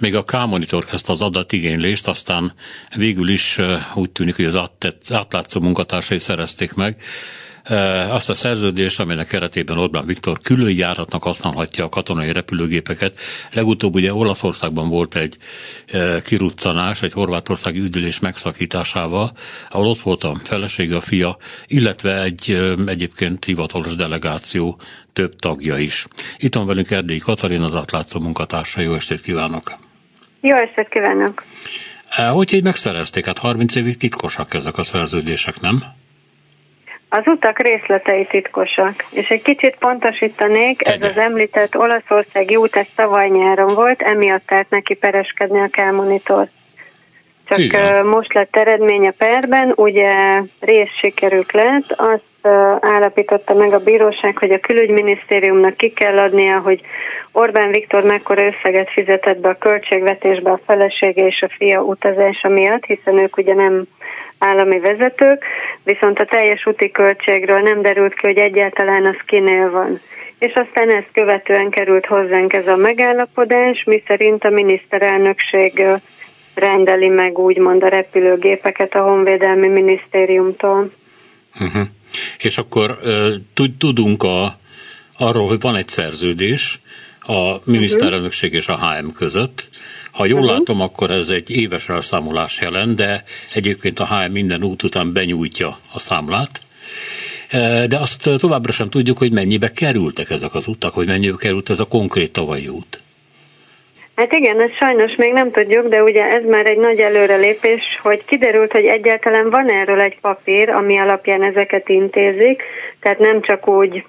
még a K-monitor kezdte az adatigénylést, aztán végül is úgy tűnik, hogy az átlátszó munkatársai szerezték meg. Azt a szerződést, amelynek keretében Orbán Viktor külön járatnak használhatja a katonai repülőgépeket. Legutóbb ugye Olaszországban volt egy kiruccanás, egy horvátországi üdülés megszakításával, ahol ott volt a felesége, a fia, illetve egy egyébként hivatalos delegáció több tagja is. Itt van velünk Erdélyi Katalin, az átlátszó munkatársa. Jó estét kívánok! Jó estét kívánok! Hogy így megszerezték? Hát 30 évig titkosak ezek a szerződések, nem? Az utak részletei titkosak, és egy kicsit pontosítanék, ez az említett Olaszországi út, ez tavaly nyáron volt, emiatt tehát neki pereskedni a Kelmonitor. Csak Igen. most lett eredmény a perben, ugye rész sikerük lett, azt állapította meg a bíróság, hogy a külügyminisztériumnak ki kell adnia, hogy Orbán Viktor mekkora összeget fizetett be a költségvetésbe a felesége és a fia utazása miatt, hiszen ők ugye nem állami vezetők, viszont a teljes úti költségről nem derült ki, hogy egyáltalán az kinél van. És aztán ezt követően került hozzánk ez a megállapodás, mi szerint a miniszterelnökség rendeli meg úgymond a repülőgépeket a Honvédelmi Minisztériumtól. Uh-huh. És akkor tudunk a, arról, hogy van egy szerződés a miniszterelnökség és a HM között, ha jól uh-huh. látom, akkor ez egy éves elszámolás jelent, de egyébként a HM minden út után benyújtja a számlát. De azt továbbra sem tudjuk, hogy mennyibe kerültek ezek az utak, hogy mennyibe került ez a konkrét tavalyi út. Hát igen, ezt sajnos még nem tudjuk, de ugye ez már egy nagy előrelépés, hogy kiderült, hogy egyáltalán van erről egy papír, ami alapján ezeket intézik, tehát nem csak úgy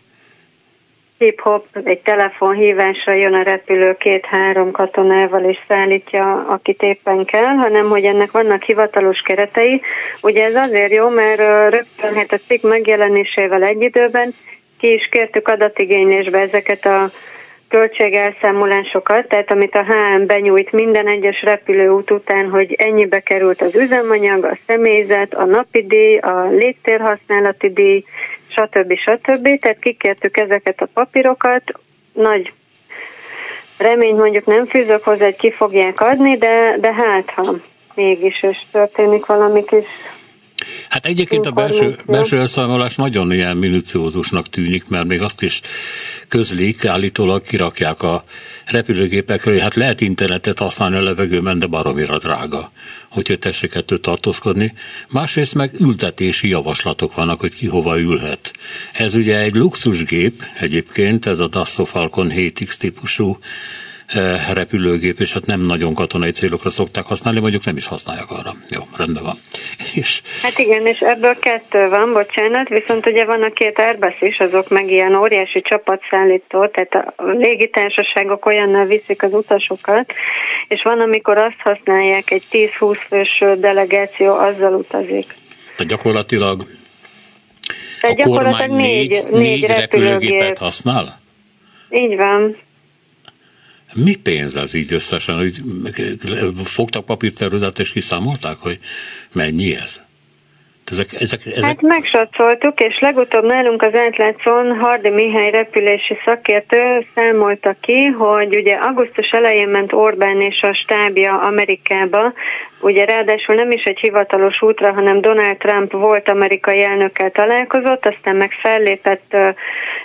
hip-hop, egy telefonhívásra jön a repülő két-három katonával és szállítja, akit éppen kell, hanem hogy ennek vannak hivatalos keretei. Ugye ez azért jó, mert rögtön hát a cikk megjelenésével egy időben ki is kértük adatigénylésbe ezeket a költségelszámolásokat, tehát amit a HM benyújt minden egyes repülőút után, hogy ennyibe került az üzemanyag, a személyzet, a napi díj, a légtérhasználati díj, stb. stb. Tehát kikértük ezeket a papírokat, nagy remény mondjuk nem fűzök hozzá, hogy ki fogják adni, de, de hát ha mégis, és történik valami kis Hát egyébként a belső, belső elszámolás nagyon ilyen minuciózusnak tűnik, mert még azt is közlik, állítólag kirakják a repülőgépekről, hogy hát lehet internetet használni a levegőben, de baromira drága, úgyhogy tessék ettől tartózkodni. Másrészt meg ültetési javaslatok vannak, hogy ki hova ülhet. Ez ugye egy luxusgép egyébként, ez a Dassault Falcon 7X típusú repülőgép, és hát nem nagyon katonai célokra szokták használni, mondjuk nem is használják arra. Jó, rendben van. És... Hát igen, és ebből kettő van, bocsánat, viszont ugye van a két Airbus is, azok meg ilyen óriási csapatszállító, tehát a légitársaságok olyannal viszik az utasokat, és van, amikor azt használják, egy 10-20 fős delegáció azzal utazik. Tehát gyakorlatilag Tehát a kormány négy, négy, négy repülőgépet repülőgép. használ? Így van. Mi pénz az így összesen? Hogy fogtak papírceruzát és kiszámolták, hogy mennyi ez? Ezek, ezek, ezek... Hát megsatszoltuk, és legutóbb nálunk az átlátszón Hardi Mihály repülési szakértő számolta ki, hogy ugye augusztus elején ment Orbán és a stábja Amerikába, ugye ráadásul nem is egy hivatalos útra, hanem Donald Trump volt amerikai elnökkel találkozott, aztán meg fellépett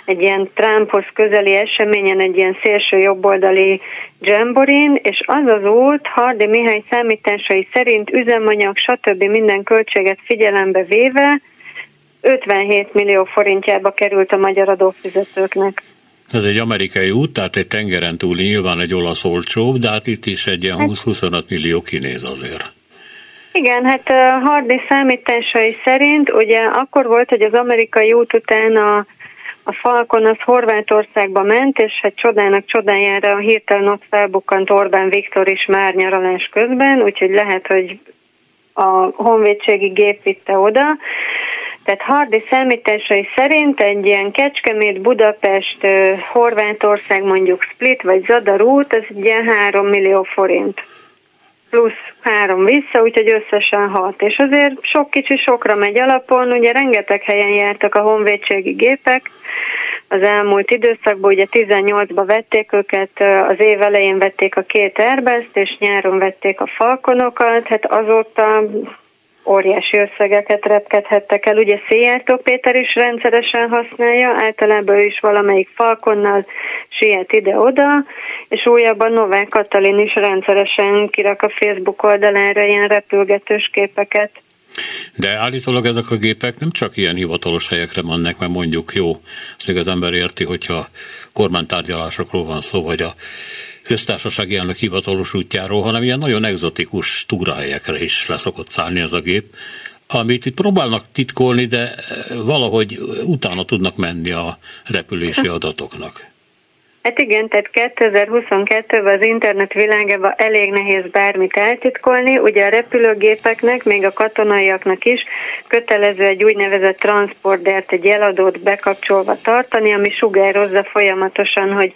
egy ilyen Trumphoz közeli eseményen, egy ilyen szélső jobboldali Jamborin, és az az út Hardi Mihály számításai szerint üzemanyag, stb. minden költséget figyelembe véve 57 millió forintjába került a magyar adófizetőknek. Ez egy amerikai út, tehát egy tengeren túli nyilván egy olasz olcsóbb, de hát itt is egy ilyen 20-25 hát- millió kinéz azért. Igen, hát Hardi számításai szerint ugye akkor volt, hogy az amerikai út után a a Falkon az Horvátországba ment, és hát csodának csodájára hirtelen ott felbukkant Orbán Viktor is már nyaralás közben, úgyhogy lehet, hogy a honvédségi gép vitte oda. Tehát Hardi számításai szerint egy ilyen Kecskemét, Budapest, Horvátország, mondjuk Split vagy Zadar út, az egy ilyen 3 millió forint plusz három vissza, úgyhogy összesen hat. És azért sok kicsi sokra megy alapon, ugye rengeteg helyen jártak a honvédségi gépek, az elmúlt időszakban, ugye 18-ba vették őket, az év elején vették a két airbus és nyáron vették a falkonokat, hát azóta óriási összegeket repkedhettek el. Ugye Szijjártó Péter is rendszeresen használja, általában ő is valamelyik falkonnal siet ide-oda, és újabban Novák Katalin is rendszeresen kirak a Facebook oldalára ilyen repülgetős képeket. De állítólag ezek a gépek nem csak ilyen hivatalos helyekre mennek, mert mondjuk jó, ezt még az ember érti, hogyha kormánytárgyalásokról van szó, vagy a köztársasági elnök hivatalos útjáról, hanem ilyen nagyon egzotikus túrahelyekre is leszokott szállni ez a gép, amit itt próbálnak titkolni, de valahogy utána tudnak menni a repülési adatoknak. Hát igen, tehát 2022-ben az internet világában elég nehéz bármit eltitkolni. Ugye a repülőgépeknek, még a katonaiaknak is kötelező egy úgynevezett transportert, egy eladót bekapcsolva tartani, ami sugározza folyamatosan, hogy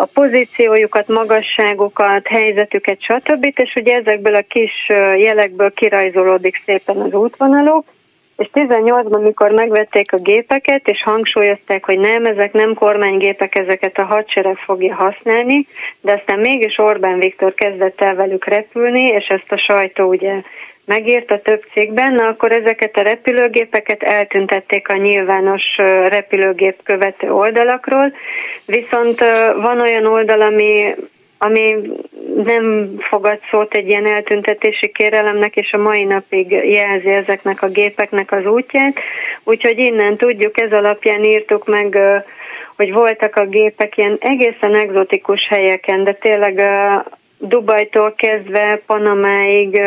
a pozíciójukat, magasságukat, helyzetüket, stb. És ugye ezekből a kis jelekből kirajzolódik szépen az útvonaluk, és 18-ban, mikor megvették a gépeket, és hangsúlyozták, hogy nem, ezek nem kormánygépek, ezeket a hadsereg fogja használni, de aztán mégis Orbán Viktor kezdett el velük repülni, és ezt a sajtó ugye megírta több cikkben, na akkor ezeket a repülőgépeket eltüntették a nyilvános repülőgép követő oldalakról, viszont van olyan oldal, ami ami nem fogad szót egy ilyen eltüntetési kérelemnek, és a mai napig jelzi ezeknek a gépeknek az útját. Úgyhogy innen tudjuk, ez alapján írtuk meg, hogy voltak a gépek ilyen egészen egzotikus helyeken, de tényleg Dubajtól kezdve Panamáig,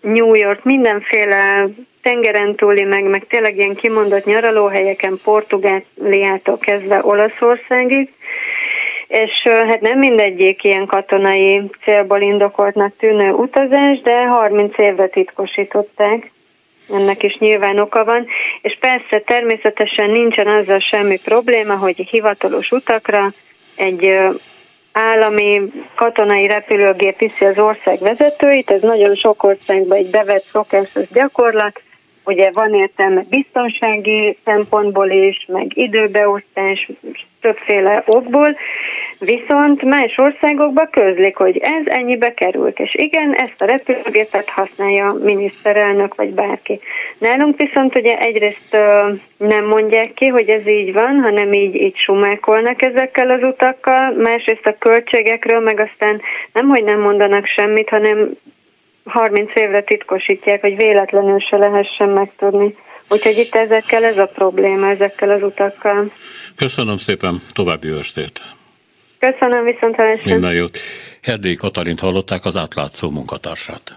New York, mindenféle tengeren túli, meg, meg tényleg ilyen kimondott nyaralóhelyeken, Portugáliától kezdve Olaszországig, és hát nem mindegyik ilyen katonai célból indokoltnak tűnő utazás, de 30 évre titkosították. Ennek is nyilván oka van, és persze természetesen nincsen azzal semmi probléma, hogy hivatalos utakra egy állami katonai repülőgép viszi az ország vezetőit, ez nagyon sok országban egy bevett szokásos gyakorlat, ugye van értelme biztonsági szempontból is, meg időbeosztás, többféle okból, viszont más országokban közlik, hogy ez ennyibe került, és igen, ezt a repülőgépet használja a miniszterelnök vagy bárki. Nálunk viszont ugye egyrészt nem mondják ki, hogy ez így van, hanem így, így sumákolnak ezekkel az utakkal, másrészt a költségekről meg aztán nem, hogy nem mondanak semmit, hanem 30 évre titkosítják, hogy véletlenül se lehessen megtudni. Úgyhogy itt ezekkel ez a probléma, ezekkel az utakkal. Köszönöm szépen, további estét! Köszönöm, viszont Minden jót. Erdély Katalint hallották az átlátszó munkatársát.